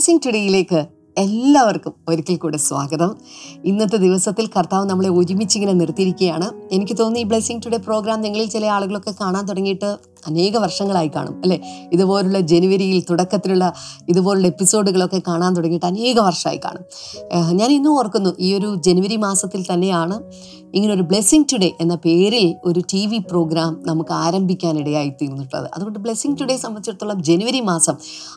Blessing ടുഡേയിലേക്ക് എല്ലാവർക്കും ഒരിക്കൽ കൂടെ സ്വാഗതം. ഇന്നത്തെ ദിവസത്തിൽ കർത്താവ് നമ്മളെ ഒരുമിച്ച് ഇങ്ങനെ നിർത്തിയിരിക്കുകയാണ്. എനിക്ക് തോന്നുന്നു ഈ ബ്ലെസ്സിങ് ടുഡേ പ്രോഗ്രാം നിങ്ങളിൽ ചില ആളുകളൊക്കെ കാണാൻ തുടങ്ങിയിട്ട് അനേക വർഷങ്ങളായി കാണും അല്ലേ? ഇതുപോലുള്ള ജനുവരിയിൽ തുടക്കത്തിലുള്ള ഇതുപോലുള്ള എപ്പിസോഡുകളൊക്കെ കാണാൻ തുടങ്ങിയിട്ട് അനേക വർഷമായി കാണും. ഞാൻ ഇന്നും ഓർക്കുന്നു ഈ ഒരു ജനുവരി മാസത്തിൽ തന്നെയാണ് ഇങ്ങനെ ഒരു ബ്ലെസ്സിങ് ടുഡേ എന്ന പേരിൽ ഒരു ടി വി പ്രോഗ്രാം നമുക്ക് ആരംഭിക്കാനിടയായി തീർന്നിട്ടുള്ളത്. അതുകൊണ്ട് ബ്ലെസ്സിങ് ടുഡേ സംബന്ധിച്ചിടത്തോളം ജനുവരി മാസം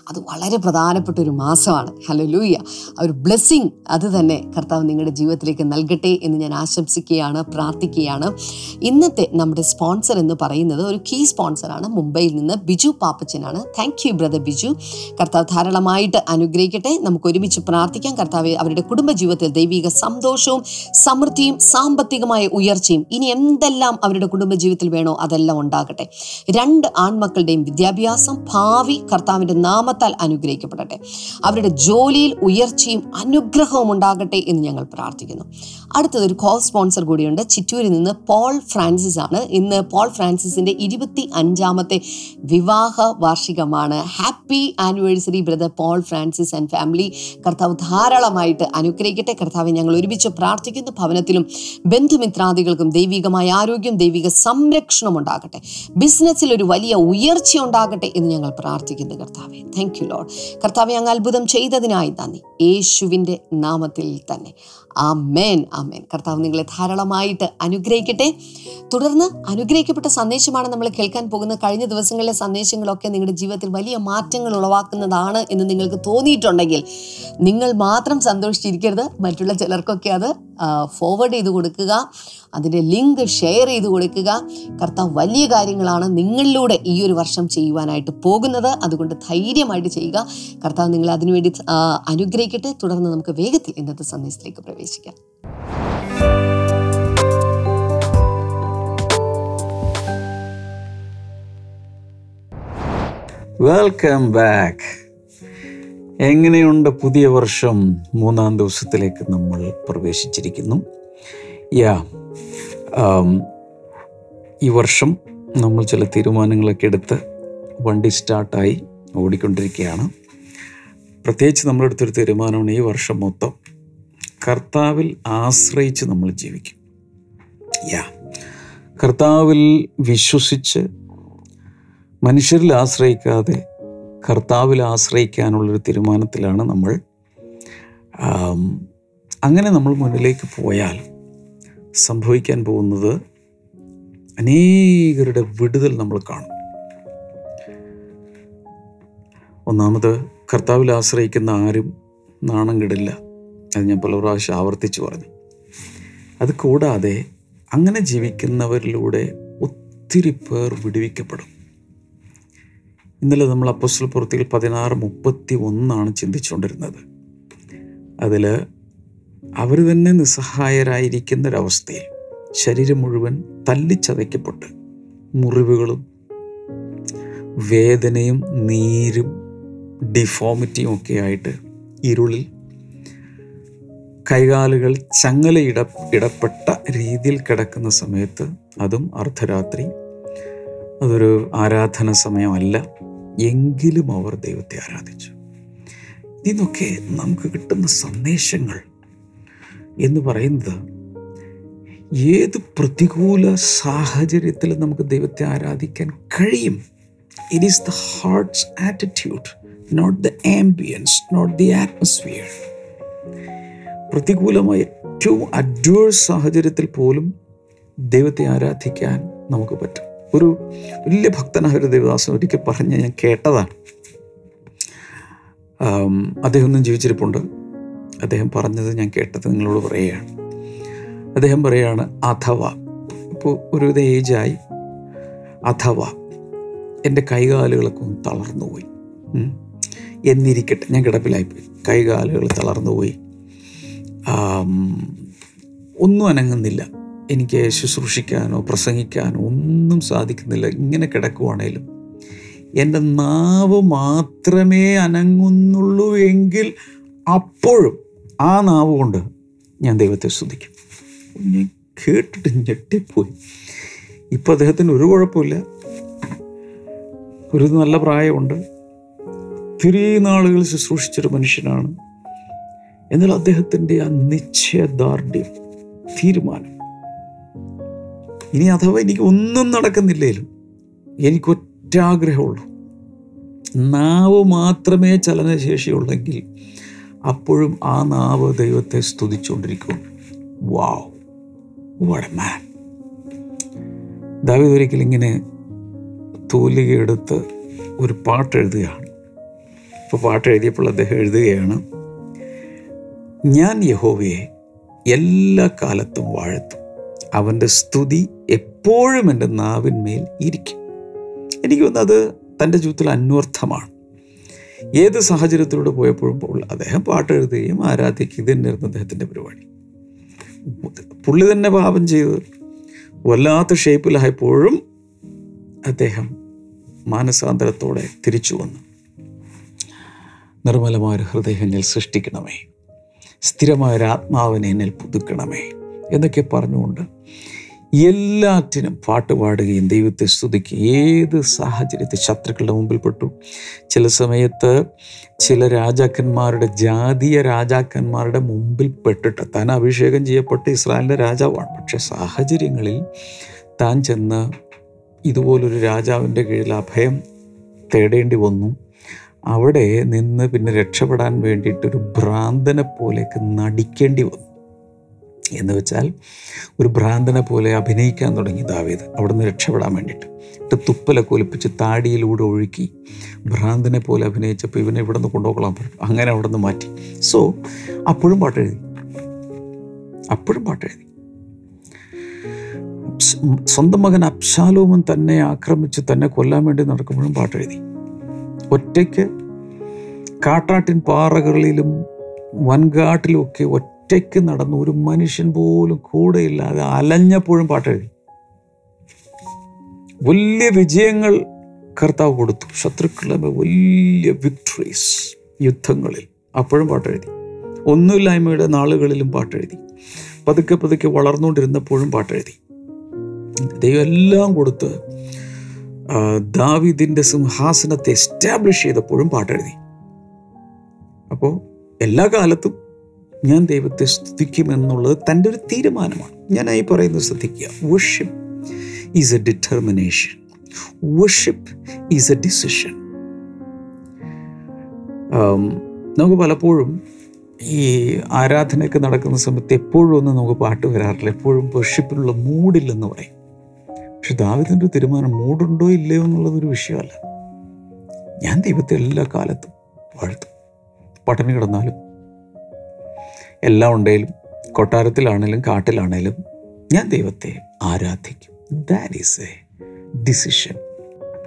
അത് വളരെ പ്രധാനപ്പെട്ട ഒരു മാസമാണ്. ഹലോ ലൂയ ഒരു ബ്ലെസ്സിങ് അത് തന്നെ കർത്താവ് നിങ്ങളുടെ ജീവിതത്തിലേക്ക് നൽകട്ടെ എന്ന് ഞാൻ ആശംസിക്കുകയാണ് പ്രാർത്ഥിക്കുകയാണ്. ഇന്നത്തെ നമ്മുടെ സ്പോൺസർ എന്ന് പറയുന്നത് ഒരു കീ സ്പോൺസറാണ് മുംബൈയിൽ നിന്ന് Biju പാപ്പച്ചനാണ്. Thank you brother Biju. കർത്താവ് ധാരാളമായിട്ട് അനുഗ്രഹിക്കട്ടെ. നമുക്ക് ഒരുമിച്ച് പ്രാർത്ഥിക്കാം. കർത്താവ് അവരുടെ കുടുംബജീവിതത്തിൽ ദൈവിക സന്തോഷവും സമൃദ്ധിയും സാമ്പത്തികമായ ഉയർച്ചയും ഇനി എന്തെല്ലാം അവരുടെ കുടുംബജീവിതത്തിൽ വേണോ അതെല്ലാം ഉണ്ടാകട്ടെ. രണ്ട് ആൺമക്കളുടെയും വിദ്യാഭ്യാസം ഭാവി കർത്താവിന്റെ നാമത്താൽ അനുഗ്രഹിക്കപ്പെടട്ടെ. അവരുടെ ജോലിയിൽ ഉയർച്ചയും അനുഗ്രഹവും ഉണ്ടാകട്ടെ എന്ന് ഞങ്ങൾ പ്രാർത്ഥിക്കുന്നു. അടുത്തത് ഒരു കോ സ്പോൺസർ കൂടിയുണ്ട്. ചിറ്റൂരിൽ നിന്ന് പോൾ ഫ്രാൻസിസ് ആണ് ഇന്ന് പോൾ ഫ്രാൻസിസിന്റെ ഇരുപത്തി അഞ്ചാമത്തെ വിവാഹ വാർഷികമാണ്. Happy anniversary brother Paul Francis and family കർത്താവ് ധാരാളമായിട്ട് അനുഗ്രഹിക്കട്ടെ. കർത്താവ് ഞങ്ങൾ ഒരുമിച്ച് പ്രാർത്ഥിക്കുന്ന. ഭവനത്തിലും ബന്ധുമിത്രാദികൾക്കും ദൈവികമായ ആരോഗ്യം ദൈവിക സംരക്ഷണം ഉണ്ടാകട്ടെ. ബിസിനസ്സിൽ ഒരു വലിയ ഉയർച്ച ഉണ്ടാകട്ടെ എന്ന് ഞങ്ങൾ പ്രാർത്ഥിക്കുന്നു കർത്താവെ. താങ്ക് യു ലോഡ് കർത്താവെ അങ്ങ് അത്ഭുതം ചെയ്തതിനായി നന്ദി. യേശുവിന്റെ നാമത്തിൽ തന്നെ. ആ മേൻ ആ മേൻ കർത്താവ് നിങ്ങളെ ധാരാളമായിട്ട് അനുഗ്രഹിക്കട്ടെ. തുടർന്ന് അനുഗ്രഹിക്കപ്പെട്ട സന്ദേശമാണ് നമ്മൾ കേൾക്കാൻ പോകുന്ന കഴിഞ്ഞ ദിവസങ്ങളിലെ സന്ദേശങ്ങളൊക്കെ നിങ്ങളുടെ ജീവിതത്തിൽ വലിയ മാറ്റങ്ങൾ ഉളവാക്കുന്നതാണ് എന്ന് നിങ്ങൾക്ക് തോന്നിയിട്ടുണ്ടെങ്കിൽ നിങ്ങൾ മാത്രം സന്തോഷിച്ചിരിക്കരുത്. മറ്റുള്ള ചിലർക്കൊക്കെ അത് ഫോർവേഡ് ചെയ്ത് കൊടുക്കുക. അതിന്റെ ലിങ്ക് ഷെയർ ചെയ്ത് കൊടുക്കുക. കർത്താവ് വലിയ കാര്യങ്ങളാണ് നിങ്ങളിലൂടെ ഈ ഒരു വർഷം ചെയ്യുവാനായിട്ട് പോകുന്നത്. അതുകൊണ്ട് ധൈര്യമായിട്ട് ചെയ്യുക. കർത്താവ് നിങ്ങളെ അതിനുവേണ്ടി അനുഗ്രഹിക്കട്ടെ. തുടർന്ന് നമുക്ക് വേഗത്തിൽ ഇന്നത്തെ സന്ദേശത്തിലേക്ക് പ്രവേശിക്കാം. വെൽക്കം ബാക്ക് എങ്ങനെയുണ്ട് പുതിയ വർഷം? മൂന്നാം ദിവസത്തിലേക്ക് നമ്മൾ പ്രവേശിച്ചിരിക്കുന്നു. യാ ഈ വർഷം നമ്മൾ ചില തീരുമാനങ്ങളൊക്കെ എടുത്ത് വണ്ടി സ്റ്റാർട്ടായി ഓടിക്കൊണ്ടിരിക്കുകയാണ്. പ്രത്യേകിച്ച് നമ്മളെടുത്തൊരു തീരുമാനമാണ് ഈ വർഷം മൊത്തം കർത്താവിൽ ആശ്രയിച്ച് നമ്മൾ ജീവിക്കും. യാ കർത്താവിൽ വിശ്വസിച്ച് മനുഷ്യരിൽ ആശ്രയിക്കാതെ കർത്താവിൽ ആശ്രയിക്കാനുള്ളൊരു തീരുമാനത്തിലാണ് നമ്മൾ. അങ്ങനെ നമ്മൾ മുന്നിലേക്ക് പോയാൽ സംഭവിക്കാൻ പോകുന്നത് അനേകരുടെ വിടുതൽ നമ്മൾ കാണും. ഒന്നാമത് കർത്താവിൽ ആശ്രയിക്കുന്ന ആരും നാണം കെടില്ല. അത് ഞാൻ പല പ്രാവശ്യം ആവർത്തിച്ചു പറഞ്ഞു. അത് കൂടാതെ അങ്ങനെ ജീവിക്കുന്നവരിലൂടെ ഒത്തിരി പേർ വിടുവിക്കപ്പെടും. ഇന്നലെ നമ്മൾ അപ്പോസ്റ്റൽ പുറത്തിൽ പതിനാറ് മുപ്പത്തി ഒന്നാണ് ചിന്തിച്ചുകൊണ്ടിരുന്നത്. അതിൽ അവർ തന്നെ നിസ്സഹായരായിരിക്കുന്ന ഒരവസ്ഥയിൽ ശരീരം മുഴുവൻ തല്ലിച്ചതയ്ക്കപ്പെട്ട് മുറിവുകളും വേദനയും നീരും ഡിഫോമിറ്റിയും ഒക്കെ ആയിട്ട് ഇരുളിൽ കൈകാലുകൾ ചങ്ങല ഇട ഇടപ്പെട്ട രീതിയിൽ കിടക്കുന്ന സമയത്ത് അതും അർദ്ധരാത്രി. അതൊരു ആരാധന സമയമല്ല. എങ്കിലും അവർ ദൈവത്തെ ആരാധിച്ചു. ഇതൊക്കെ നമുക്ക് കിട്ടുന്ന സന്ദേശങ്ങൾ എന്ന് പറയുന്നത് ഏത് പ്രതികൂല സാഹചര്യത്തിൽ നമുക്ക് ദൈവത്തെ ആരാധിക്കാൻ കഴിയും? It is the heart's attitude not the ambiance not the atmosphere പ്രതികൂലമായ ഏറ്റവും അഡ്വേഴ്സ് സാഹചര്യത്തിൽ പോലും ദൈവത്തെ ആരാധിക്കാൻ നമുക്ക് പറ്റും. ഒരു വലിയ ഭക്തനായ ഒരു ദേവദാസൻ ഒരിക്കൽ പറഞ്ഞ് ഞാൻ കേട്ടതാണ്. അദ്ദേഹം ഒന്നും ജീവിച്ചിരിപ്പുണ്ട്. അദ്ദേഹം പറഞ്ഞത് ഞാൻ കേട്ടത് നിങ്ങളോട് പറയുകയാണ്. അദ്ദേഹം പറയുകയാണ് അഥവാ. ഇപ്പോൾ ഒരുവിധ ഏജായി. അഥവാ. എന്റെ കൈകാലുകളൊക്കെ ഒന്ന് തളർന്നുപോയി. പോയി എന്നിരിക്കട്ടെ ഞാൻ കിടപ്പിലായിപ്പോയി. കൈകാലുകൾ തളർന്നു പോയി ഒന്നും അനങ്ങുന്നില്ല. എനിക്ക് ശുശ്രൂഷിക്കാനോ പ്രസംഗിക്കാനോ ഒന്നും സാധിക്കുന്നില്ല. ഇങ്ങനെ കിടക്കുവാണേലും. എന്റെ നാവ് മാത്രമേ അനങ്ങുന്നുള്ളൂ എങ്കിൽ അപ്പോഴും ആ നാവ് കൊണ്ട് ഞാൻ ദൈവത്തെ ശ്രദ്ധിക്കും ഞാൻ കേട്ടിട്ട് ഞെട്ടിപ്പോയി. ഇപ്പം അദ്ദേഹത്തിന് ഒരു കുഴപ്പമില്ല. ഒരു നല്ല പ്രായമുണ്ട്. ഒത്തിരി നാളുകൾ ശുശ്രൂഷിച്ചൊരു മനുഷ്യനാണ്. എന്നാൽ അദ്ദേഹത്തിന്റെ ആ നിശ്ചയദാർഢ്യം തീരുമാനം ഇനി അഥവാ എനിക്ക് ഒന്നും നടക്കുന്നില്ലേലും എനിക്കൊറ്റ ആഗ്രഹമുള്ളൂ നാവ് മാത്രമേ ചലനശേഷിയുള്ളെങ്കിൽ അപ്പോഴും ആ നാവ് ദൈവത്തെ സ്തുതിച്ചുകൊണ്ടിരിക്കും. വാവ് വാട്ട് എ മാൻ ദാവീദ് ഇങ്ങനെ തൂലികയെടുത്ത് ഒരു പാട്ട് എഴുതുകയാണ്. ഇപ്പോൾ പാട്ട് എഴുതിയപ്പോൾ അദ്ദേഹം എഴുതുകയാണ് ഞാൻ യഹോവയെ എല്ലാ കാലത്തും വാഴ്ത്തും. അവന്റെ സ്തുതി എപ്പോഴും എന്റെ നാവിന്മേൽ ഇരിക്കും. എനിക്ക് തോന്നുന്നത് തന്റെ ജീവിതത്തിൽ അന്വർത്ഥമാണ്. ഏത് സാഹചര്യത്തിലൂടെ പോയപ്പോഴും അദ്ദേഹം പാട്ട് എഴുതുകയും ആരാധിക്കുകയും ഇത് തന്നെയായിരുന്നു അദ്ദേഹത്തിന്റെ പരിപാടി. പുള്ളി തന്നെ പാപം ചെയ്ത് വല്ലാത്ത ഷേപ്പിലായപ്പോഴും അദ്ദേഹം മാനസാന്തരത്തോടെ തിരിച്ചു വന്നു. നിർമ്മലമായ ഒരു ഹൃദയം എന്നിൽ സൃഷ്ടിക്കണമേ. സ്ഥിരമായ ഒരു ആത്മാവിനെ എന്നിൽ പുതുക്കണമേ എന്നൊക്കെ പറഞ്ഞുകൊണ്ട് എല്ലാറ്റിനും പാട്ട് പാടുകയും ദൈവത്തെ സ്തുതിക്കുകയും ഏത് സാഹചര്യത്തിൽ ശത്രുക്കളുടെ മുമ്പിൽ പെട്ടു ചില സമയത്ത് ചില രാജാക്കന്മാരുടെ ജാതീയ രാജാക്കന്മാരുടെ മുമ്പിൽ പെട്ടിട്ട് താൻ അഭിഷേകം ചെയ്യപ്പെട്ട് ഇസ്രായേലിന്റെ രാജാവാണ്. പക്ഷെ സാഹചര്യങ്ങളിൽ താൻ ചെന്ന് ഇതുപോലൊരു രാജാവിന്റെ കീഴിൽ അഭയം തേടേണ്ടി വന്നു. അവിടെ നിന്ന് പിന്നെ രക്ഷപ്പെടാൻ വേണ്ടിയിട്ടൊരു ഭ്രാന്തനെ പോലെയൊക്കെ നടിക്കേണ്ടി വന്നു. എന്ന് വെച്ചാൽ ഒരു ഭ്രാന്തനെ പോലെ അഭിനയിക്കാൻ തുടങ്ങി ദാവീദ്. അവിടെ നിന്ന് രക്ഷപ്പെടാൻ വേണ്ടിയിട്ട്. എന്നിട്ട് തുപ്പലൊക്കെ ഒലിപ്പിച്ച് താടിയിലൂടെ ഒഴുക്കി ഭ്രാന്തനെ പോലെ അഭിനയിച്ചപ്പോൾ ഇവനെ ഇവിടെ നിന്ന് കൊണ്ടുപോകളാൻ പറഞ്ഞു അങ്ങനെ അവിടെ നിന്ന് മാറ്റി. സോ അപ്പോഴും പാട്ടെഴുതി. അപ്പോഴും പാട്ടെഴുതി. സ്വന്തം മകൻ അബ്ശാലോമൻ തന്നെ ആക്രമിച്ച് തന്നെ കൊല്ലാൻ വേണ്ടി നടക്കുമ്പോഴും പാട്ടെഴുതി. ഒറ്റയ്ക്ക് കാട്ടാട്ടിൻ പാറകളിലും വൻകാട്ടിലും ഒക്കെ ഒറ്റയ്ക്ക് നടന്നു ഒരു മനുഷ്യൻ പോലും കൂടെയില്ലാതെ അലഞ്ഞപ്പോഴും പാട്ടെഴുതി. വലിയ വിജയങ്ങൾ കർത്താവ് കൊടുത്തു. ശത്രുക്കളുടെ വലിയ വിക്ടറീസ് യുദ്ധങ്ങളിൽ അപ്പോഴും പാട്ടെഴുതി. ഒന്നുമില്ലായ്മയുടെ നാളുകളിലും പാട്ടെഴുതി. പതുക്കെ പതുക്കെ വളർന്നുകൊണ്ടിരുന്നപ്പോഴും പാട്ടെഴുതി. ദൈവം എല്ലാം കൊടുത്ത് ദാവിദിന്റെ സിംഹാസനത്തെ എസ്റ്റാബ്ലിഷ് ചെയ്തപ്പോഴും പാട്ടെഴുതി. അപ്പോൾ എല്ലാ കാലത്തും ഞാൻ ദൈവത്തെ സ്തുതിക്കുമെന്നുള്ളത് തന്റെ ഒരു തീരുമാനമാണ്. ഈ പറയുന്നത് ശ്രദ്ധിക്കുക. Worship is a determination worship is a decision നമുക്ക് പലപ്പോഴും ഈ ആരാധനയൊക്കെ നടക്കുന്ന സമയത്ത് എപ്പോഴും ഒന്നും നമുക്ക് പാട്ട് വരാറില്ല. എപ്പോഴും വർഷിപ്പിനുള്ള മൂഡില്ലെന്ന് പറയും. പക്ഷെ ദാവിദിന്റെ തീരുമാനം മൂടുണ്ടോ ഇല്ലയോ എന്നുള്ളതൊരു വിഷയമല്ല. ഞാൻ ദൈവത്തെ എല്ലാ കാലത്തും വാഴ്ത്തും. പട്ടിണി കിടന്നാലും എല്ലാം ഉണ്ടെങ്കിലും കൊട്ടാരത്തിലാണേലും കാട്ടിലാണേലും ഞാൻ ദൈവത്തെ ആരാധിക്കും. ദാറ്റ് ഈസ് എ ഡിസിഷൻ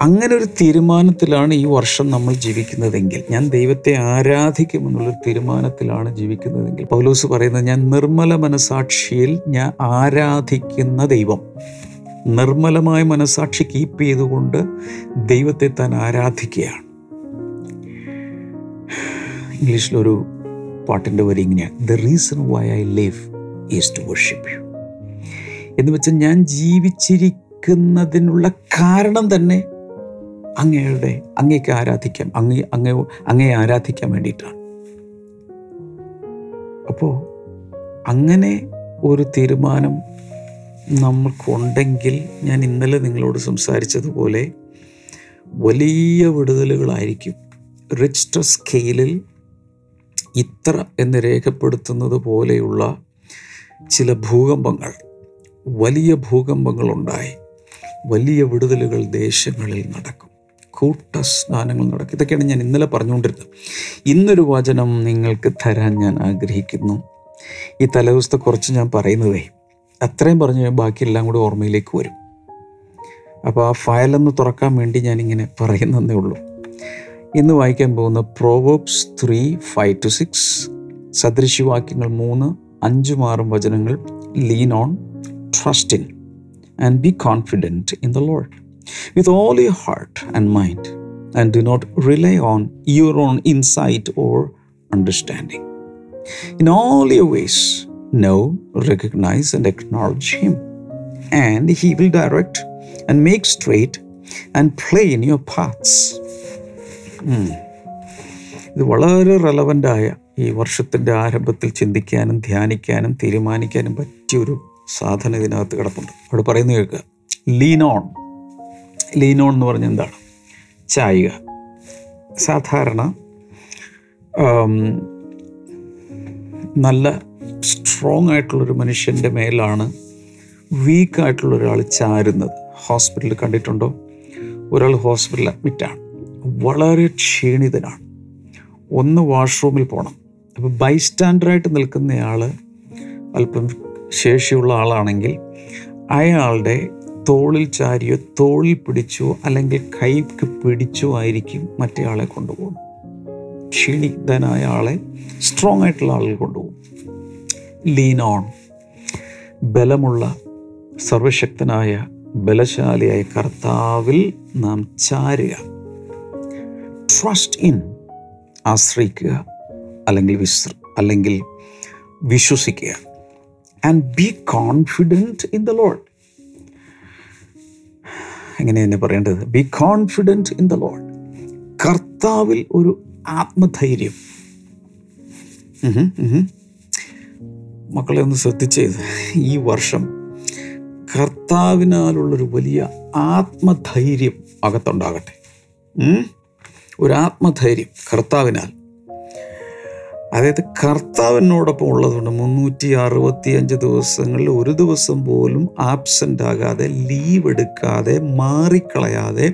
അങ്ങനെ ഒരു തീരുമാനത്തിലാണ് ഈ വർഷം നമ്മൾ ജീവിക്കുന്നതെങ്കിൽ ഞാൻ ദൈവത്തെ ആരാധിക്കും ആരാധിക്കുമെന്നുള്ളൊരു തീരുമാനത്തിലാണ് ജീവിക്കുന്നതെങ്കിൽ പൗലോസ് പറയുന്നത് ഞാൻ നിർമ്മല മനസാക്ഷിയിൽ ഞാൻ ആരാധിക്കുന്ന ദൈവം. നിർമ്മലമായ മനസാക്ഷി കീപ്പ് ചെയ്തുകൊണ്ട് ദൈവത്തെ താൻ ആരാധിക്കുകയാണ്. ഇംഗ്ലീഷിലൊരു പാട്ടിന്റെ വരി ഇങ്ങനെയാണ്. The reason why I live is to worship you എന്ന് വെച്ചാൽ ഞാൻ ജീവിച്ചിരിക്കുന്നതിനുള്ള കാരണം തന്നെ അങ്ങയുടെ അങ്ങേക്ക് ആരാധിക്കാം അങ്ങേ അങ്ങേ അങ്ങയെ ആരാധിക്കാൻ വേണ്ടിയിട്ടാണ്. അപ്പോൾ അങ്ങനെ ഒരു തീരുമാനം നമ്മൾക്കുണ്ടെങ്കിൽ ഞാൻ ഇന്നലെ നിങ്ങളോട് സംസാരിച്ചതുപോലെ വലിയ വിടുതലുകളായിരിക്കും. റിച്ച്റ്റർ സ്കെയിലിൽ ഇത്ര എന്ന് രേഖപ്പെടുത്തുന്നത് പോലെയുള്ള ചില ഭൂകമ്പങ്ങൾ വലിയ ഭൂകമ്പങ്ങളുണ്ടായി. വലിയ വിടുതലുകൾ ദേശങ്ങളിൽ നടക്കും. കൂട്ട സ്നാനങ്ങൾ നടക്കും. ഇതൊക്കെയാണ് ഞാൻ ഇന്നലെ പറഞ്ഞുകൊണ്ടിരുന്നത്. ഇന്നൊരു വചനം നിങ്ങൾക്ക് തരാൻ ഞാൻ ആഗ്രഹിക്കുന്നു. ഈ തലേദിവസത്തെ കുറച്ച് ഞാൻ പറയുന്നതേ. അത്രയും പറഞ്ഞു ബാക്കിയെല്ലാം കൂടി ഓർമ്മയിലേക്ക് വരും. അപ്പോൾ ആ ഫയലൊന്ന് തുറക്കാൻ വേണ്ടി ഞാനിങ്ങനെ പറയുന്നതേ ഉള്ളൂ. ഇന്ന് വായിക്കാൻ പോകുന്ന Proverbs three five two six സദൃശിവാക്യങ്ങൾ മൂന്ന് അഞ്ചും ആറും വചനങ്ങൾ lean on trust in and be confident in the Lord with all your heart and mind and do not rely on your own insight or understanding In all your ways, know, recognize, and acknowledge Him. And He will direct and make straight and plain your paths. Hmm. ഇത് വളരെ റെലവന്റായ ഈ വർഷത്തിന്റെ ആരംഭത്തിൽ ചിന്തിക്കാനും ധ്യാനിക്കാനും തീരുമാനിക്കാനും പറ്റിയൊരു സാധനം ഇതിനകത്ത് കിടപ്പുണ്ട്. അവിടെ പറയുന്നത് കേൾക്കുക. ലീനോൺ ലീനോൺ എന്ന് പറഞ്ഞാൽ എന്താണ്? ചായുക. സാധാരണ നല്ല സ്ട്രോങ് ആയിട്ടുള്ളൊരു മനുഷ്യന്റെ മേലാണ് വീക്കായിട്ടുള്ള ഒരാൾ ചാരുന്നത്. ഹോസ്പിറ്റലിൽ കണ്ടിട്ടുണ്ടോ? ഒരാൾ ഹോസ്പിറ്റലിൽ അഡ്മിറ്റാണ് വളരെ ക്ഷീണിതനാണ്. ഒന്ന് വാഷ്റൂമിൽ പോകണം അപ്പോൾ ബൈസ്റ്റാൻഡറായിട്ട് നിൽക്കുന്നയാൾ അല്പം ശേഷിയുള്ള ആളാണെങ്കിൽ അയാളുടെ തോളിൽ ചാരിയോ തോളിൽ പിടിച്ചോ അല്ലെങ്കിൽ കൈക്ക് പിടിച്ചോ ആയിരിക്കും മറ്റേ ആളെ കൊണ്ടുപോകുന്നത്. ക്ഷീണിതനായ ആളെ സ്ട്രോങ് ആയിട്ടുള്ള ആളുകൾ കൊണ്ടുപോകും. ലീൻ ഓൺ ബലമുള്ള സർവശക്തനായ ബലശാലിയായ കർത്താവിൽ നാം ചാരുക. ട്രസ്റ്റ് ഇൻ ആശ്രയിക്കുക അല്ലെങ്കിൽ വിശ്ര അല്ലെങ്കിൽ വിശ്വസിക്കുക. And be confident in the Lord എങ്ങനെ തന്നെ പറയേണ്ടത്. Be confident in the Lord കർത്താവിൽ ഒരു ആത്മധൈര്യം. മക്കളെ ഒന്ന് ശ്രദ്ധിച്ചത് ഈ വർഷം കർത്താവിനാലുള്ളൊരു വലിയ ആത്മധൈര്യം അകത്തുണ്ടാകട്ടെ? ഒരു ആത്മധൈര്യം കർത്താവിനാൽ. അതായത് കർത്താവിനോടൊപ്പം ഉള്ളതുകൊണ്ട് മുന്നൂറ്റി അറുപത്തി അഞ്ച് ദിവസങ്ങളിൽ ഒരു ദിവസം പോലും ആബ്സെന്റ് ആകാതെ ലീവ് എടുക്കാതെ മാറിക്കളയാതെ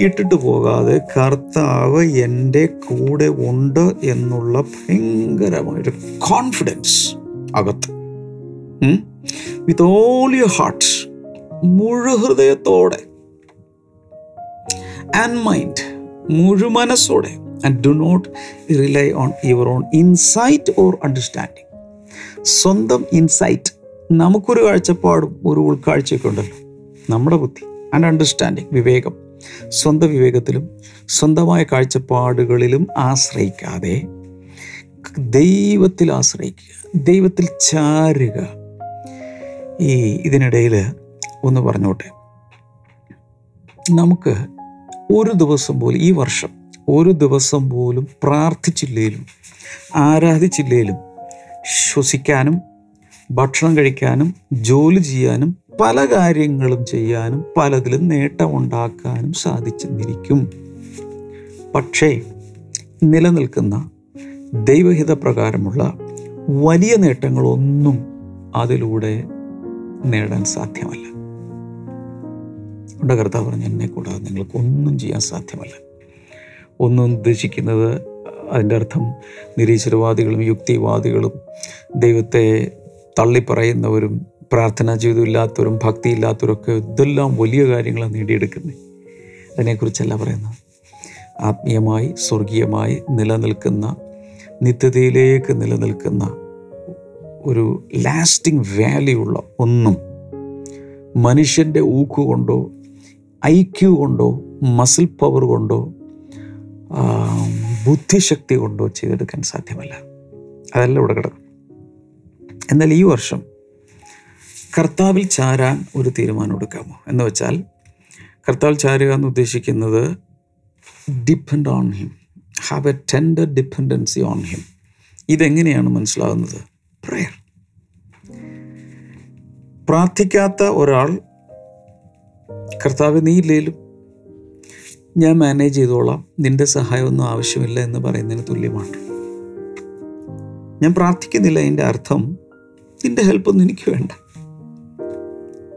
ഇട്ടിട്ട് പോകാതെ കർത്താവ് എന്റെ കൂടെ ഉണ്ട് എന്നുള്ള ഭയങ്കരമായൊരു കോൺഫിഡൻസ് അകത്ത്. വിത്ത് ഓൾ യുവർ ഹാർട്ട് മുഴുഹൃദയത്തോടെ. And mind മുഴുമനസ്സോടെ and do not rely on your own insight or understanding സ്വന്തം ഇൻസൈറ്റ് നമുക്കൊരു കാഴ്ചപ്പാടും ഒരു ഉൾക്കാഴ്ചയൊക്കെ ഉണ്ടല്ലോ. നമ്മുടെ ബുദ്ധി ആൻഡ് അണ്ടർസ്റ്റാൻഡിങ് വിവേകം. സ്വന്തം വിവേകത്തിലും സ്വന്തമായ കാഴ്ചപ്പാടുകളിലും ആശ്രയിക്കാതെ ദൈവത്തിൽ ആശ്രയിക്കുക ദൈവത്തിൽ ചാരുക. ഈ ഇതിനിടയിൽ ഒന്ന് പറഞ്ഞോട്ടെ. നമുക്ക് ഒരു ദിവസം പോലും ഈ വർഷം ഒരു ദിവസം പോലും പ്രാർത്ഥിച്ചില്ലേലും ആരാധിച്ചില്ലേലും ശ്വസിക്കാനും ഭക്ഷണം കഴിക്കാനും ജോലി ചെയ്യാനും പല കാര്യങ്ങളും ചെയ്യാനും പലതിലും നേട്ടമുണ്ടാക്കാനും സാധിച്ചെന്നിരിക്കും പക്ഷേ നിലനിൽക്കുന്ന ദൈവഹിത പ്രകാരമുള്ള വലിയ നേട്ടങ്ങളൊന്നും അതിലൂടെ നേടാൻ സാധ്യമല്ല. ഉണ്ട് കർത്താവ് പറഞ്ഞു എന്നെ കൂടാതെ നിങ്ങൾക്കൊന്നും ചെയ്യാൻ സാധ്യമല്ല. ഒന്നും ഉദ്ദേശിക്കുന്നത് അതിന്റെ അർത്ഥം നിരീശ്വരവാദികളും യുക്തിവാദികളും ദൈവത്തെ തള്ളിപ്പറയുന്നവരും പ്രാർത്ഥനാ ജീവിതം ഇല്ലാത്തവരും ഭക്തി ഇല്ലാത്തവരൊക്കെ ഇതെല്ലാം വലിയ കാര്യങ്ങളാണ് നേടിയെടുക്കുന്നത്. അതിനെക്കുറിച്ചല്ല പറയുന്നത്. ആത്മീയമായി സ്വർഗീയമായി നിലനിൽക്കുന്ന നിത്യതയിലേക്ക് നിലനിൽക്കുന്ന ഒരു ലാസ്റ്റിംഗ് വാല്യൂ ഉള്ള ഒന്നും മനുഷ്യന്റെ ഊക്ക് കൊണ്ടോ ഐക്യു കൊണ്ടോ മസിൽ പവർ കൊണ്ടോ ബുദ്ധിശക്തി കൊണ്ടോ ചെയ്തെടുക്കാൻ സാധ്യമല്ല. അതല്ല ഇവിടെ കിടക്കും എന്നാൽ ഈ വർഷം കർത്താവിൽ ചാരാൻ ഒരു തീരുമാനം എടുക്കാമോ? എന്ന് വെച്ചാൽ കർത്താവിൽ ചാരുക എന്ന് ഉദ്ദേശിക്കുന്നത് depend on him have a tender dependency on him ഇതെങ്ങനെയാണ് മനസ്സിലാകുന്നത്? പ്രയർ പ്രാർത്ഥിക്കാത്ത ഒരാൾ കർത്താവ് നീ ഇല്ലേലും ഞാൻ മാനേജ് ചെയ്തോളാം. നിന്റെ സഹായമൊന്നും ആവശ്യമില്ല എന്ന് പറയുന്നതിന് തുല്യമാണ്. ഞാൻ പ്രാർത്ഥിക്കുന്നില്ല എന്റെ അർത്ഥം. നിന്റെ ഹെൽപ്പൊന്നും എനിക്ക് വേണ്ട.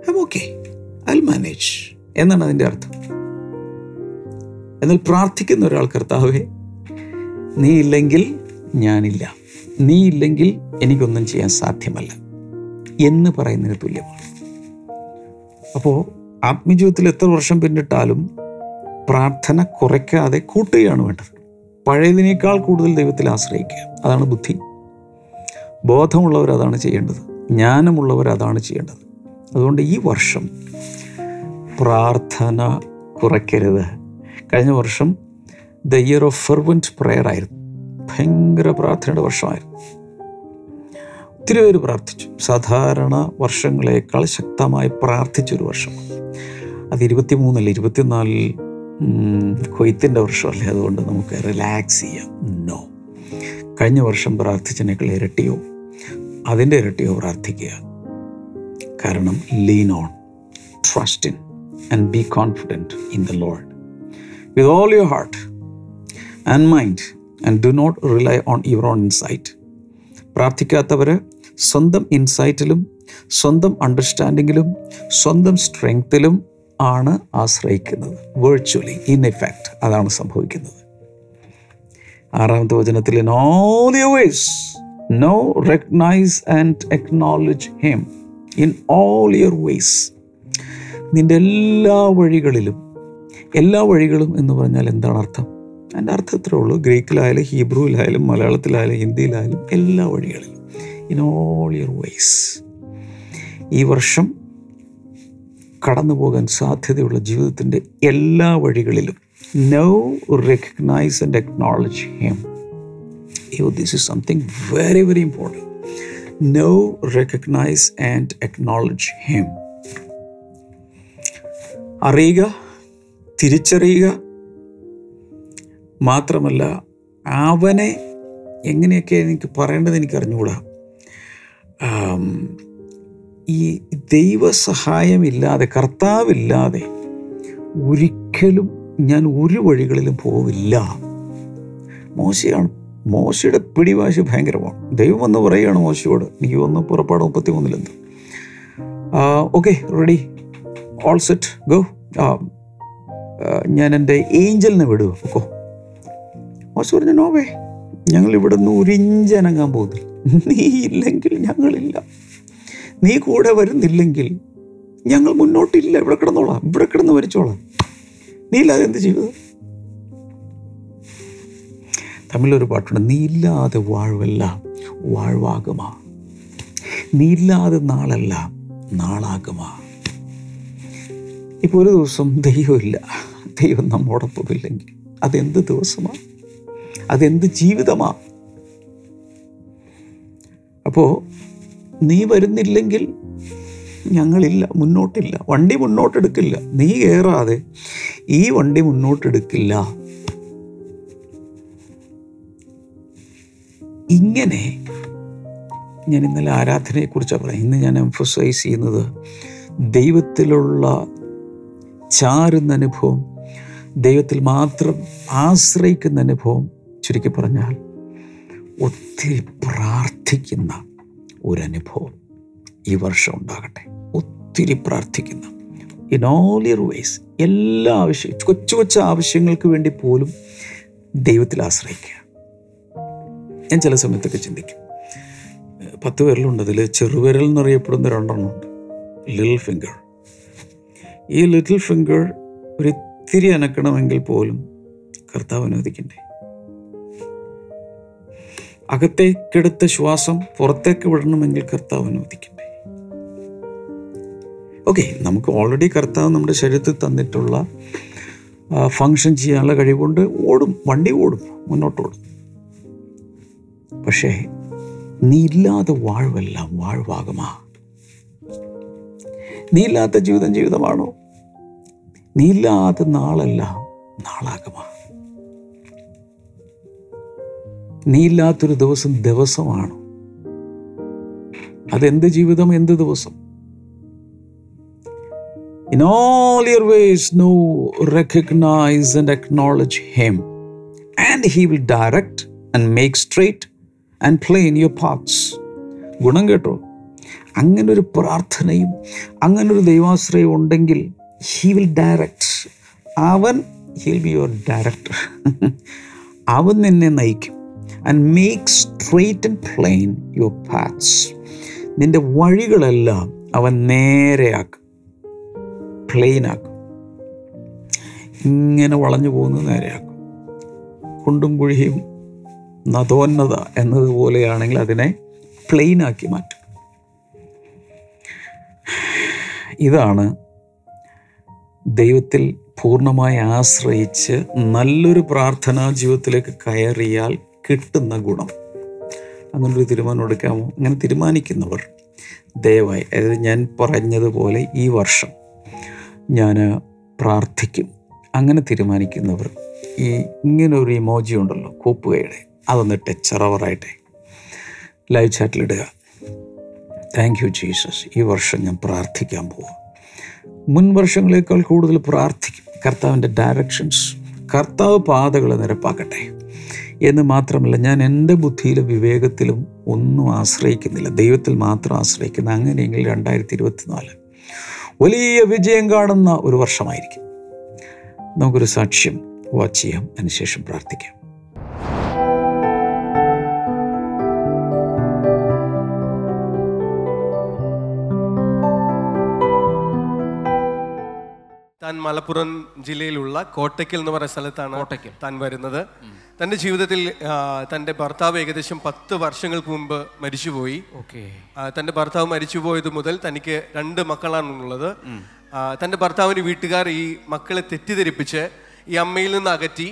ഐ ഓക്കെ ഐ മാനേജ് എന്നാണ് അതിന്റെ അർത്ഥം. എന്നാൽ പ്രാർത്ഥിക്കുന്ന ഒരാൾ കർത്താവേ നീ ഇല്ലെങ്കിൽ ഞാനില്ല. നീ ഇല്ലെങ്കിൽ എനിക്കൊന്നും ചെയ്യാൻ സാധ്യമല്ല എന്ന് പറയുന്നതിന് തുല്യമാണ്. അപ്പോൾ ആത്മജീവിതത്തിൽ എത്ര വർഷം പിന്നിട്ടാലും പ്രാർത്ഥന കുറയ്ക്കാതെ കൂട്ടുകയാണ് വേണ്ടത്. പഴയതിനേക്കാൾ കൂടുതൽ ദൈവത്തിൽ ആശ്രയിക്കുക. അതാണ് ബുദ്ധി. ബോധമുള്ളവർ അതാണ് ചെയ്യേണ്ടത്. ജ്ഞാനമുള്ളവർ അതാണ് ചെയ്യേണ്ടത്. അതുകൊണ്ട് ഈ വർഷം പ്രാർത്ഥന കുറയ്ക്കരുത്. കഴിഞ്ഞ വർഷം the year of fervent prayer ആയിരുന്നു. ഭയങ്കര പ്രാർത്ഥനയുടെ വർഷമായിരുന്നു. ഒത്തിരി പേര് പ്രാർത്ഥിച്ചു. സാധാരണ വർഷങ്ങളേക്കാൾ ശക്തമായി പ്രാർത്ഥിച്ചൊരു വർഷം അത് ഇരുപത്തി മൂന്നല്ല ഇരുപത്തിനാലിൽ കൊയ്ത്തിന്റെ വർഷമല്ലേ അതുകൊണ്ട് നമുക്ക് റിലാക്സ് ചെയ്യാം. നോ കഴിഞ്ഞ വർഷം പ്രാർത്ഥിച്ചതിനേക്കാൾ ഇരട്ടിയോ? അതിന്റെ ഇരട്ടിയോ പ്രാർത്ഥിക്കുക. കാരണം lean on trust in and be confident in the Lord with all your heart and mind and do not rely on your own insight പ്രാർത്ഥിക്കാത്തവർ സ്വന്തം ഇൻസൈറ്റിലും സ്വന്തം അണ്ടർസ്റ്റാൻഡിങ്ങിലും സ്വന്തം സ്ട്രെങ്ത്തിലും ആണ് ആശ്രയിക്കുന്നത്. വെർച്വലി ഇൻ എഫക്റ്റ് അതാണ് സംഭവിക്കുന്നത്. ആറാമത്തെ വചനത്തിൽ know all know recognize and acknowledge him in all your ways നിന്റെ എല്ലാ വഴികളിലും എല്ലാ വഴികളും എന്ന് പറഞ്ഞാൽ എന്താണ് അർത്ഥം? അതിന്റെ അർത്ഥം ഇത്രേ ഉള്ളൂ. ഗ്രീക്കിലായാലും ഹീബ്രുവിലായാലും മലയാളത്തിലായാലും ഹിന്ദിയിലായാലും എല്ലാ വഴികളിലും. ഇൻ ഓൾ യുവർ വേസ് ഈ വർഷം കടന്നു പോകാൻ സാധ്യതയുള്ള ജീവിതത്തിന്റെ എല്ലാ വഴികളിലും. Know recognize and acknowledge him yo this is something very very important know recognize and acknowledge him അറിയുക തിരിച്ചറിയുക. മാത്രമല്ല അവനെ എങ്ങനെയൊക്കെ എനിക്ക് പറയേണ്ടത് എനിക്ക് അറിഞ്ഞുകൂടാ ആം, ഈ ദൈവസഹായമില്ലാതെ കർത്താവില്ലാതെ ഒരിക്കലും ഞാൻ ഒരു വഴികളിലും പോവില്ല. മോശയാണ്. മോശയുടെ പിടിവാശി ഭയങ്കരമാണ്. ദൈവം എന്ന് പറയുകയാണ് മോശയോട്. എനിക്ക് ഒന്ന് പുറപ്പാട് മുപ്പത്തി മൂന്നിലെന്ത് okay ready. All set go ഞാൻ എന്റെ ഏഞ്ചലിനെ വിടുക. ഓക്കോ. മോശ പറഞ്ഞു നോവേ ഞങ്ങൾ ഇവിടെ നിന്ന് ഒരിഞ്ചനങ്ങാൻ പോകുന്നില്ല. നീ ഇല്ലെങ്കിൽ ഞങ്ങളില്ല. നീ കൂടെ വരുന്നില്ലെങ്കിൽ ഞങ്ങൾ മുന്നോട്ടില്ല. ഇവിടെ കിടന്നോളാം. ഇവിടെ കിടന്ന് മരിച്ചോളാം. നീ ഇല്ലാതെ എന്ത് ചെയ്തത് തമിഴിലൊരു പാട്ടുണ്ട്. നീ ഇല്ലാതെ വാഴ്വല്ല. വാഴ്വാകുമാ. നീ ഇല്ലാതെ നാളല്ല. നാളാകുമാ. ഇപ്പോൾ ഒരു ദിവസം ദൈവമില്ല ദൈവം നമ്മോടൊപ്പം ഇല്ലെങ്കിൽ അതെന്ത് ദിവസമാണ് അതെന്ത് ജീവിതമാണ് അപ്പോൾ നീ വരുന്നില്ലെങ്കിൽ ഞങ്ങളില്ല മുന്നോട്ടില്ല. വണ്ടി മുന്നോട്ടെടുക്കില്ല. നീ കയറാതെ ഈ വണ്ടി മുന്നോട്ടെടുക്കില്ല. ഇങ്ങനെ ഞാൻ ഇന്നലെ ആരാധനയെക്കുറിച്ചാണ് പറയാം ഇന്ന് ഞാൻ എംഫസൈസ് ചെയ്യുന്നത് ദൈവത്തിലുള്ള ചാരുന്ന അനുഭവം ദൈവത്തിൽ മാത്രം ആശ്രയിക്കുന്ന അനുഭവം ചുരുക്കി പറഞ്ഞാൽ ഒത്തിരി പ്രാർത്ഥിക്കുന്ന ഒരനുഭവം ഈ വർഷം ഉണ്ടാകട്ടെ. ഒത്തിരി പ്രാർത്ഥിക്കുന്നു. ഇൻ ഓൾ യർ വേസ് എല്ലാ ആവശ്യം കൊച്ചു കൊച്ചു ആവശ്യങ്ങൾക്ക് വേണ്ടി പോലും ദൈവത്തിൽ ആശ്രയിക്കുക. ഞാൻ ചില സമയത്തൊക്കെ ചിന്തിക്കും. പത്ത് വിരലുണ്ട് അതിൽ ചെറുവിരൽ എന്നറിയപ്പെടുന്ന രണ്ടെണ്ണമുണ്ട് ലിറ്റിൽ ഫിംഗർ ഈ ലിറ്റിൽ ഫിംഗർ ഒരു ഇത്തിരി അനക്കണമെങ്കിൽ പോലും കർത്താവ് അനുവദിക്കണ്ടേ? അകത്തേക്കെടുത്ത ശ്വാസം പുറത്തേക്ക് വിടണമെങ്കിൽ കർത്താവ് അനുവദിക്കണ്ടേ ഓക്കെ നമുക്ക് ഓൾറെഡി കർത്താവ് നമ്മുടെ ശരീരത്തിൽ തന്നിട്ടുള്ള ഫങ്ഷൻ ചെയ്യാനുള്ള കഴിവുകൊണ്ട് ഓടും വണ്ടി ഓടും മുന്നോട്ട് ഓടും പക്ഷേ നീ ഇല്ലാതെ വാഴ്വെല്ലാം വാഴ്വാകുമാ നീ ഇല്ലാത്ത ജീവിതം ജീവിതമാണോ? നീ ഇല്ലാത്ത നാളല്ല നാളാകുമാ നീ ഇല്ലാത്തൊരു ദിവസം ദിവസമാണ്. അതെന്ത് ജീവിതം എന്ത് ദിവസം? In all your ways know recognize and acknowledge him and he will direct and make straight and plain your paths ഗുണം കേട്ടോ. അങ്ങനൊരു പ്രാർത്ഥനയും അങ്ങനൊരു ദൈവാശ്രയം ഉണ്ടെങ്കിൽ ഹീ വിൽ ഡയറക്റ്റ് അവൻ ഹിൽ ബി യുവർ ഡയറക്ടർ അവൻ നിന്നെ നയിക്കും. And make straight and plain your paths നിന്റെ വഴികളെല്ലാം അവൻ നേരെയാക്കും പ്ലെയിൻ ആക്കും. ഇങ്ങനെ വളഞ്ഞു പോകുന്നത് നേരെയാക്കും. കുണ്ടും കുഴിയും നദോന്നത എന്നതുപോലെയാണെങ്കിൽ അതിനെ പ്ലെയിൻ ആക്കി മാറ്റും. ഇതാണ് ദൈവത്തിൽ പൂർണമായി ആശ്രയിച്ച് നല്ലൊരു പ്രാർത്ഥനാ ജീവിതത്തിലേക്ക് കയറിയാൽ കിട്ടുന്ന ഗുണം. അങ്ങനൊരു തീരുമാനം എടുക്കാമോ? അങ്ങനെ തീരുമാനിക്കുന്നവർ ദയവായി അതായത് ഞാൻ പറഞ്ഞതുപോലെ ഈ വർഷം ഞാൻ പ്രാർത്ഥിക്കും. അങ്ങനെ തീരുമാനിക്കുന്നവർ ഈ ഇങ്ങനെ ഒരു ഇമോജി ഉണ്ടല്ലോ കൂപ്പുകയുടെ അതൊന്നിട്ട് ചെറവറായിട്ടെ ലൈവ് ചാറ്റിലിടുക താങ്ക് യു ജീസസ് ഈ വർഷം ഞാൻ പ്രാർത്ഥിക്കാൻ പോവാം. മുൻ വർഷങ്ങളേക്കാൾ കൂടുതൽ പ്രാർത്ഥിക്കും. കർത്താവിന്റെ ഡയറക്ഷൻസ് കർത്താവ് പാതകളെ നിരപ്പാക്കട്ടെ. എന്ന് മാത്രമല്ല ഞാൻ എന്റെ ബുദ്ധിയിലും വിവേകത്തിലും ഒന്നും ആശ്രയിക്കുന്നില്ല. ദൈവത്തിൽ മാത്രം ആശ്രയിക്കുന്ന അങ്ങനെയെങ്കിൽ രണ്ടായിരത്തി ഇരുപത്തിനാല് വലിയ വിജയം കാണുന്ന ഒരു വർഷമായിരിക്കും. നമുക്കൊരു സാക്ഷ്യം വാച്ച് ചെയ്യാം. അതിനുശേഷം പ്രാർത്ഥിക്കാം. താൻ മലപ്പുറം ജില്ലയിലുള്ള കോട്ടയ്ക്കൽ എന്ന് പറയുന്ന സ്ഥലത്താണ് കോട്ടയ്ക്കൽ. താൻ വരുന്നത്. തന്റെ ജീവിതത്തിൽ തന്റെ തന്റെ ഭർത്താവ് ഏകദേശം പത്ത് വർഷങ്ങൾക്ക് മുമ്പ് മരിച്ചുപോയി. ഓക്കെ. തന്റെ തന്റെ ഭർത്താവ് മരിച്ചുപോയത് മുതൽ തനിക്ക് രണ്ട് മക്കളാണ് ഉള്ളത് തന്റെ ഭർത്താവിന്റെ വീട്ടുകാർ ഈ മക്കളെ തെറ്റിദ്ധരിപ്പിച്ച് ഈ അമ്മയിൽ നിന്ന് അകറ്റി.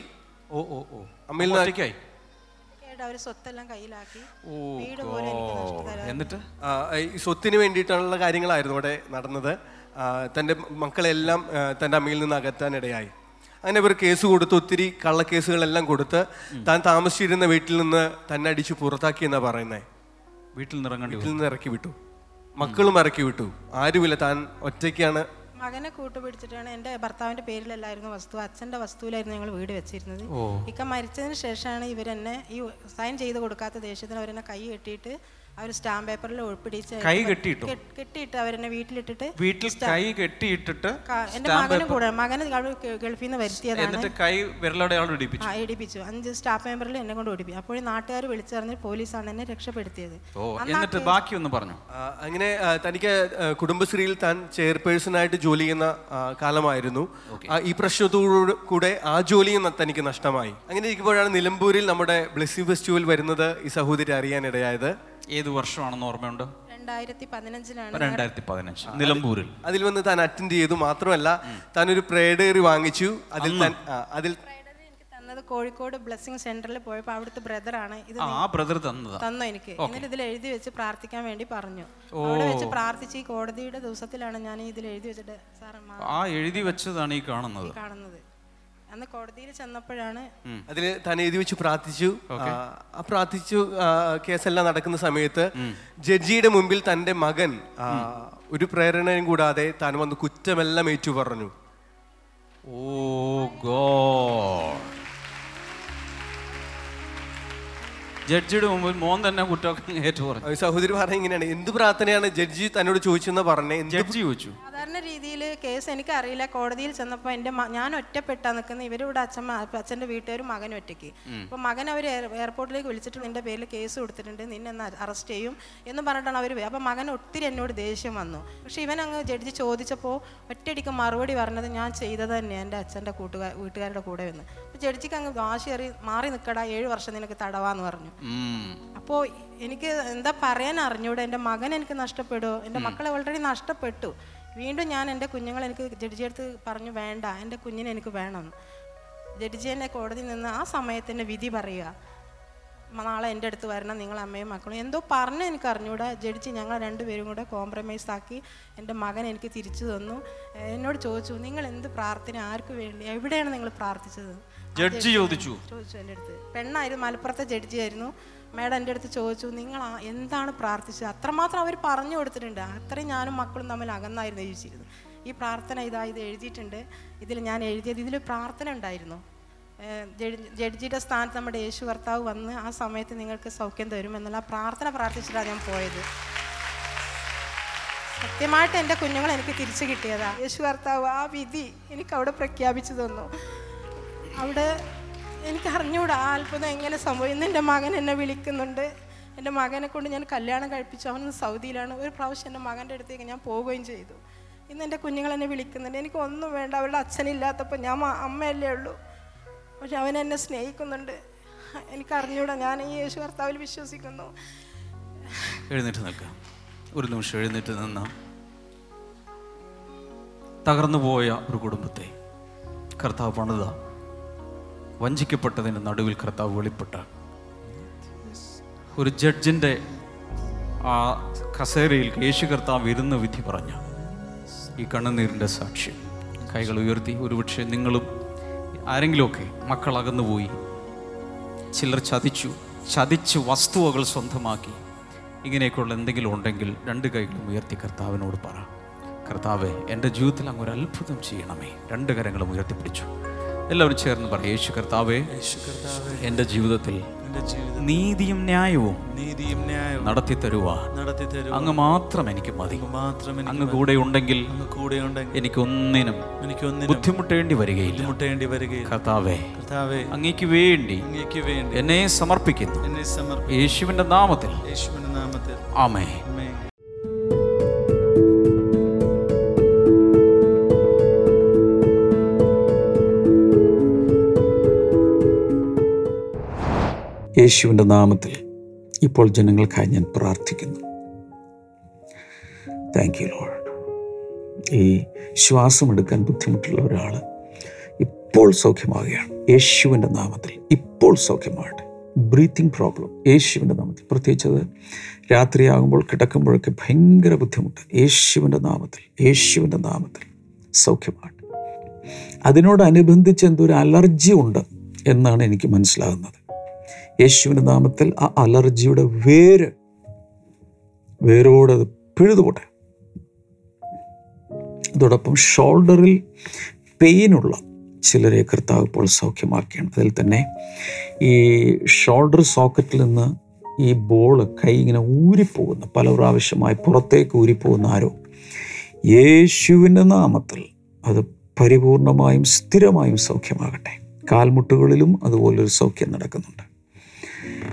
ഓ ഓ ഓ. അമ്മയിൽ നിന്ന് അകറ്റിക്കായി കേട് സ്വത്തെല്ലാം കയ്യിലാക്കി. വീട് പോലെ എന്നിട്ട്? ഈ സ്വത്തിന് വേണ്ടിയിട്ടുള്ള കാര്യങ്ങളായിരുന്നു അവിടെ നടന്നത്. തന്റെ മക്കളെല്ലാം തന്റെ അമ്മയിൽ നിന്ന് അകറ്റാനിടയായി അങ്ങനെ ഇവർ കേസ് കൊടുത്ത് ഒത്തിരി കള്ളക്കേസുകളെല്ലാം കൊടുത്ത് താൻ താമസിച്ചിരുന്ന വീട്ടിൽ നിന്ന് തന്നെ അടിച്ച് പുറത്താക്കി എന്നാ പറയുന്നത് വീട്ടിൽ നിന്ന് വീട്ടിൽ നിന്ന് ഇറക്കി വിട്ടു. മക്കളും ഇറക്കി വിട്ടു. ആരുമില്ല താൻ ഒറ്റയ്ക്കാണ്. മകനെ കൂട്ടുപിടിച്ചിട്ടാണ് എന്റെ ഭർത്താവിന്റെ പേരിലല്ലായിരുന്നു വസ്തു അച്ഛന്റെ വസ്തുവിലായിരുന്നു ഞങ്ങൾ വീട് വെച്ചിരുന്നത്. ഇക്ക മരിച്ചതിന് ശേഷമാണ് ഇവരെന്നെ ഈ സൈൻ ചെയ്ത് കൊടുക്കാത്ത ദേഷ്യത്തിന് അവരെന്നെ കൈ കെട്ടിയിട്ട് അവർ സ്റ്റാമ്പ് പേപ്പറിൽ ഒഴിപ്പിടിച്ച് കൈ കെട്ടിയിട്ടു. കെട്ട്- കെട്ടിയിട്ട് അവരെന്നെ വീട്ടിലിട്ടിട്ട് വീട്ടിൽ കൈ കെട്ടിയിട്ടിട്ട് എന്റെ എന്റെ മകനും കൂടെ മകന് ഗൾ- ഗൾഫിൽ നിന്ന് വരുത്തിയതാണ്. എന്നിട്ട് കൈ വിരലോടെ ഇടിപ്പിച്ചു ആ ഇടിപ്പിച്ചു. അഞ്ച് സ്റ്റാഫ് മെമ്പറിൽ എന്നെ കൊണ്ട് ഒടിപ്പിച്ചു. അപ്പോഴും നാട്ടുകാർ വിളിച്ചറിഞ്ഞ് പോലീസാണ് എന്നെ രക്ഷപ്പെടുത്തിയത്. ഓ എന്നിട്ട് ബാക്കി ഒന്ന് പറഞ്ഞു? അങ്ങനെ തനിക്ക് കുടുംബശ്രീയിൽ താൻ ചെയർപേഴ്സണായിട്ട് ജോലി ചെയ്യുന്ന കാലമായിരുന്നു. ഈ പ്രശ്നത്തോടു കൂടെ ആ ജോലിയും തനിക്ക് നഷ്ടമായി. അങ്ങനെ ഇരിക്കുമ്പോഴാണ് നിലമ്പൂരിൽ നമ്മുടെ ബ്ലെസ്സിംഗ് ഫെസ്റ്റിവൽ വരുന്നത് ഈ സഹോദരി അറിയാനിടയായത്. ഏത് വർഷമാണെന്ന് ഓർമ്മയുണ്ട്? രണ്ടായിരത്തി പതിനഞ്ചിലാണ് രണ്ടായിരത്തി പതിനഞ്ച് നിലമ്പൂരിൽ. അതിൽ വന്ന് താൻ അറ്റൻഡ് ചെയ്തു മാത്രമല്ല താൻ ഒരു പ്രേഡറി വാങ്ങിച്ചു. അതിൽ താൻ ആ, അതിൽ പ്രൈഡറി എനിക്ക് തന്നത് കോഴിക്കോട് ബ്ലസ്സിംഗ് സെന്ററിൽ പോയപ്പോൾ അവിടുത്തെ ബ്രദറാണ് ഇത് ആ ആ ബ്രദർ തന്നതാ. തന്നു എനിക്ക്? എന്നിട്ട് ഇതിൽ എഴുതി വെച്ച് പ്രാർത്ഥിക്കാൻ വേണ്ടി പറഞ്ഞു. അവിടെ വെച്ച് പ്രാർത്ഥിച്ച് ഈ കോടതിയുടെ ദിവസത്തിലാണ് ഞാൻ ഇതിൽ എഴുതി വെച്ചിട്ട് സാർ ആ എഴുതി വെച്ചതാണ് ഈ കാണുന്നത്. കാണുന്നത്. അന്ന് കോടതിയിൽ ചെന്നപ്പോഴാണ് അതിൽ താൻ എഴുതി വെച്ച് പ്രാർത്ഥിച്ചു. ആ, പ്രാർത്ഥിച്ചു കേസെല്ലാം നടക്കുന്ന സമയത്ത് ജഡ്ജിയുടെ മുമ്പിൽ തന്റെ മകൻ ഒരു പ്രേരണയും കൂടാതെ താൻ വന്ന് കുറ്റമെല്ലാം ഏറ്റു പറഞ്ഞു ഓ ഗോഡ്. ജഡ്ജിയുടെ മുമ്പിൽ മോൻ തന്നെ കുറ്റമൊക്കെ ഏറ്റു പറഞ്ഞു. ആ, സഹോദരി പറഞ്ഞ ഇങ്ങനെയാണ്. എന്ത് പ്രാർത്ഥനയാണ് ജഡ്ജി തന്നോട് ചോദിച്ചെന്ന് പറഞ്ഞേ? ജഡ്ജി ചോദിച്ചു. സാധാരണ രീതിയിൽ കേസ് എനിക്ക് അറിയില്ല കോടതിയിൽ ചെന്നപ്പോൾ എന്റെ ഞാൻ ഒറ്റപ്പെട്ടാ നിൽക്കുന്ന ഇവരിവിടെ അച്ഛൻ അച്ഛന്റെ വീട്ടുകാരും മകൻ ഒറ്റയ്ക്ക്. അപ്പോൾ മകൻ അവർ എയർപോർട്ടിലേക്ക് വിളിച്ചിട്ട് നിന്റെ പേരിൽ കേസ് കൊടുത്തിട്ടുണ്ട്. നിന്നെ അറസ്റ്റ് ചെയ്യും എന്ന് പറഞ്ഞിട്ടാണ് അവർ അപ്പോൾ മകൻ ഒത്തിരി എന്നോട് ദേഷ്യം വന്നു. പക്ഷെ ഇവൻ അങ്ങ് ജഡ്ജി ചോദിച്ചപ്പോൾ ഒറ്റയടിക്ക് മറുപടി പറഞ്ഞത് ഞാൻ ചെയ്തത് തന്നെ എന്റെ അച്ഛന്റെ കൂട്ടുകാർ വീട്ടുകാരുടെ കൂടെ വന്ന് ജഡ്ജിക്ക് അങ്ങ് വാശിയേറി മാറി നിൽക്കടാ ഏഴ് വർഷം നിനക്ക് തടവാന്ന് പറഞ്ഞു. അപ്പോ അപ്പോൾ എനിക്ക് എന്താ പറയാൻ അറിഞ്ഞൂടെ? എന്റെ മകൻ എനിക്ക് നഷ്ടപ്പെടുമോ എന്റെ മക്കളെ ഓൾറെഡി നഷ്ടപ്പെട്ടു. വീണ്ടും ഞാൻ എന്റെ കുഞ്ഞുങ്ങൾ എനിക്ക് ജഡ്ജി അടുത്ത് പറഞ്ഞു വേണ്ട എന്റെ കുഞ്ഞിനെ എനിക്ക് വേണം. ജഡ്ജി എന്നെ കോടതി നിന്ന് ആ സമയത്ത് എന്നെ വിധി പറയുക. നാളെ എന്റെ അടുത്ത് വരണം നിങ്ങൾ അമ്മയും മക്കളും. എന്തോ പറഞ്ഞു എനിക്ക് അറിഞ്ഞൂടാ. ജഡ്ജി ഞങ്ങൾ രണ്ടുപേരും കൂടെ കോംപ്രമൈസ് ആക്കി എന്റെ മകൻ എനിക്ക് തിരിച്ചു തന്നു. എന്നോട് ചോദിച്ചു നിങ്ങൾ എന്ത് പ്രാർത്ഥന? ആർക്ക് വേണ്ടി? എവിടെയാണ് നിങ്ങൾ പ്രാർത്ഥിച്ചത്? ജഡ്ജി ചോദിച്ചു. ചോദിച്ചു എന്റെ അടുത്ത്. പെണ്ണായിരുന്നു മലപ്പുറത്തെ ജഡ്ജി ആയിരുന്നു. മേഡം എന്റെ അടുത്ത് ചോദിച്ചു നിങ്ങൾ എന്താണ് പ്രാർത്ഥിച്ചത്? അത്രമാത്രം അവർ പറഞ്ഞു കൊടുത്തിട്ടുണ്ട്. അത്രയും ഞാനും മക്കളും തമ്മിൽ അകന്നായിരുന്നു ജീവിച്ചിരുന്നു ഈ പ്രാർത്ഥന ഇതാ ഇത് എഴുതിയിട്ടുണ്ട്. ഇതിൽ ഞാൻ എഴുതിയത് ഇതിൽ പ്രാർത്ഥന ഉണ്ടായിരുന്നു. ജഡ്ജിയുടെ സ്ഥാനത്ത് നമ്മുടെ യേശു കർത്താവ് വന്ന് ആ സമയത്ത് നിങ്ങൾക്ക് സൗഖ്യം തരും എന്നുള്ള പ്രാർത്ഥന പ്രാർത്ഥിച്ചിട്ടാണ് ഞാൻ പോയത്. സത്യമായിട്ട് എന്റെ കുഞ്ഞുങ്ങൾ എനിക്ക് തിരിച്ചു കിട്ടിയതാ. യേശു കർത്താവ് ആ വിധി എനിക്ക് അവിടെ പ്രഖ്യാപിച്ചു തന്നു. അവിടെ എനിക്ക് അറിഞ്ഞുകൂടാ ആ അത്ഭുതം എങ്ങനെ സംഭവിക്കുന്നു എന്റെ മകൻ എന്നെ വിളിക്കുന്നുണ്ട്. എന്റെ മകനെ കൊണ്ട് ഞാൻ കല്യാണം കഴിപ്പിച്ചു. അവൻ സൗദിയിലാണ്. ഒരു പ്രാവശ്യം എന്റെ മകന്റെ അടുത്തേക്ക് ഞാൻ പോവുകയും ചെയ്തു. ഇന്ന് എന്റെ കുഞ്ഞുങ്ങൾ എന്നെ വിളിക്കുന്നുണ്ട്. എനിക്കൊന്നും വേണ്ട. അവളുടെ അച്ഛനില്ലാത്തപ്പോൾ ഞാൻ അമ്മയല്ലേ ഉള്ളൂ. പക്ഷെ അവൻ എന്നെ സ്നേഹിക്കുന്നുണ്ട്. എനിക്ക് അറിഞ്ഞൂടാ ഞാൻ ഈ യേശു കർത്താവിൽ വിശ്വസിക്കുന്നു. എഴുന്നേറ്റ് നിൽക്കാം. ഒരു നിമിഷം എഴുന്നേറ്റ് നിന്ന. തകർന്നു പോയ ഒരു കുടുംബത്തെ കർത്താവ് പണിത. വഞ്ചിക്കപ്പെട്ടതിന്റെ നടുവിൽ കർത്താവ് വെളിപ്പെട്ട ഒരു ജഡ്ജിന്റെ ആ കസേരയിൽ യേശു കർത്താവ് ഇരുന്ന് വിധി പറഞ്ഞ ഈ കണ്ണുനീരിന്റെ സാക്ഷ്യം കൈകൾ ഉയർത്തി ഒരുപക്ഷെ നിങ്ങളും ആരെങ്കിലുമൊക്കെ മക്കൾ അകന്നുപോയി. ചിലർ ചതിച്ചു ചതിച്ച് വസ്തുവകൾ സ്വന്തമാക്കി. ഇങ്ങനെയൊക്കെയുള്ള എന്തെങ്കിലും ഉണ്ടെങ്കിൽ രണ്ട് കൈകളും ഉയർത്തി കർത്താവിനോട് പറ. കർത്താവെ എന്റെ ജീവിതത്തിൽ അങ്ങ് ഒരു അത്ഭുതം ചെയ്യണമേ. രണ്ട് കരങ്ങളും ഉയർത്തിപ്പിടിച്ചു. എല്ലാവരും ചേർന്ന് പറയും. യേശു കർത്താവേ എന്റെ ജീവിതത്തിൽ നീതിയും ന്യായവും നീതിയും ന്യായവും നടത്തി തരുവാ. നടത്തി തരും അങ്ങ് മാത്രം എനിക്ക് മതി. മാത്രം അങ്ങ് കൂടെ ഉണ്ടെങ്കിൽ കൂടെ ഉണ്ടെങ്കിൽ എനിക്ക് ഒന്നിനും എനിക്ക് ഒന്നിനും ബുദ്ധിമുട്ടേണ്ടി വരികയില്ല. ബുദ്ധിമുട്ടേണ്ടി വരികയില്ല. കർത്താവേ കർത്താവേ അങ്ങേക്ക് വേണ്ടി അങ്ങേക്ക് വേണ്ടി എന്നെ സമർപ്പിക്കുന്നു. എന്നെ സമർപ്പിക്കുന്നു. യേശുവിന്റെ നാമത്തിൽ. യേശുവിന്റെ നാമത്തിൽ. ആമേ യേശുവിന്റെ നാമത്തിൽ ഇപ്പോൾ ജനങ്ങൾക്കായി ഞാൻ പ്രാർത്ഥിക്കുന്നു. താങ്ക് യു ലോഡ് ഈ ശ്വാസമെടുക്കാൻ ബുദ്ധിമുട്ടുള്ള ഒരാൾ ഇപ്പോൾ സൗഖ്യമാവുകയാണ്. യേശുവിന്റെ നാമത്തിൽ ഇപ്പോൾ സൗഖ്യമാകട്ടെ. ബ്രീത്തിങ് പ്രോബ്ലം യേശുവിന്റെ നാമത്തിൽ. പ്രത്യേകിച്ച് അത് രാത്രിയാകുമ്പോൾ കിടക്കുമ്പോഴൊക്കെ ഭയങ്കര ബുദ്ധിമുട്ട്. യേശുവിന്റെ നാമത്തിൽ. യേശുവിന്റെ നാമത്തിൽ സൗഖ്യമാകട്ടെ. അതിനോടനുബന്ധിച്ച് എന്തൊരു അലർജി ഉണ്ട് എന്നാണ് എനിക്ക് മനസ്സിലാകുന്നത്. യേശുവിന്റെ നാമത്തിൽ ആ അലർജിയുടെ വേര് വേരോട് അത് പിഴുതുപോട്ടെ. അതോടൊപ്പം ഷോൾഡറിൽ പെയിനുള്ള ചിലരെ കർത്താവ് ഇപ്പോൾ സൗഖ്യമാക്കിയാണ് അതിൽ തന്നെ ഈ ഷോൾഡർ സോക്കറ്റിൽ നിന്ന് ഈ ബോൾ കൈ ഇങ്ങനെ ഊരിപ്പോകുന്ന. പല പ്രാവശ്യമായി പുറത്തേക്ക് ഊരിപ്പോകുന്ന ആരോ. യേശുവിന്റെ നാമത്തിൽ അത് പരിപൂർണമായും സ്ഥിരമായും സൗഖ്യമാകട്ടെ. കാൽമുട്ടുകളിലും അതുപോലൊരു സൗഖ്യം നടക്കുന്നുണ്ട്.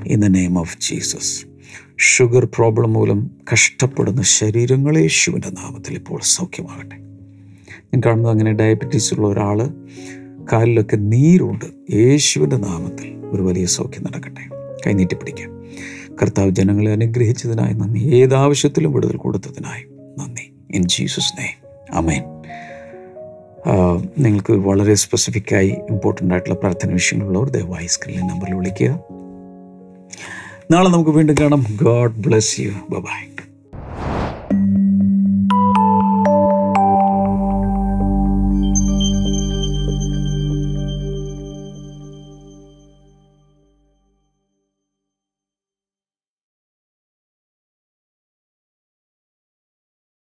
In the name of Jesus sugar problem മൂലം കഷ്ടപ്പെടുന്ന ശരീരങ്ങൾ യേശുവിന്റെ നാമത്തിൽ ഇപ്പോൾ സൗഖ്യമാകട്ടെ. ഞാൻ കാണുന്നത് അങ്ങനെ ഡയബറ്റീസ് ഉള്ള ഒരാൾ കാലിലൊക്കെ നീരുണ്ട്. യേശുവിന്റെ നാമത്തിൽ ഒരു വലിയ സൗഖ്യം നടക്കട്ടെ. കൈനീട്ടി പിടിക്കാം. കർത്താവ് ജനങ്ങളെ അനുഗ്രഹിച്ചതിനായി നന്ദി. ഏതാവശ്യത്തിലും വിടുതൽ കൊടുത്തതിനായി നന്ദി. ഇൻ ജീസസ് നെയ്മ് അമേൻ നിങ്ങൾക്ക് വളരെ സ്പെസിഫിക്കായി ഇമ്പോർട്ടന്റ് ആയിട്ടുള്ള പ്രാർത്ഥന വിഷയങ്ങളുള്ളവർ ദയവായി സ്ക്രീനിലെ നമ്പറിൽ വിളിക്കുക. നാളെ നമുക്ക് വീണ്ടും കാണാം. God bless you. ബൈ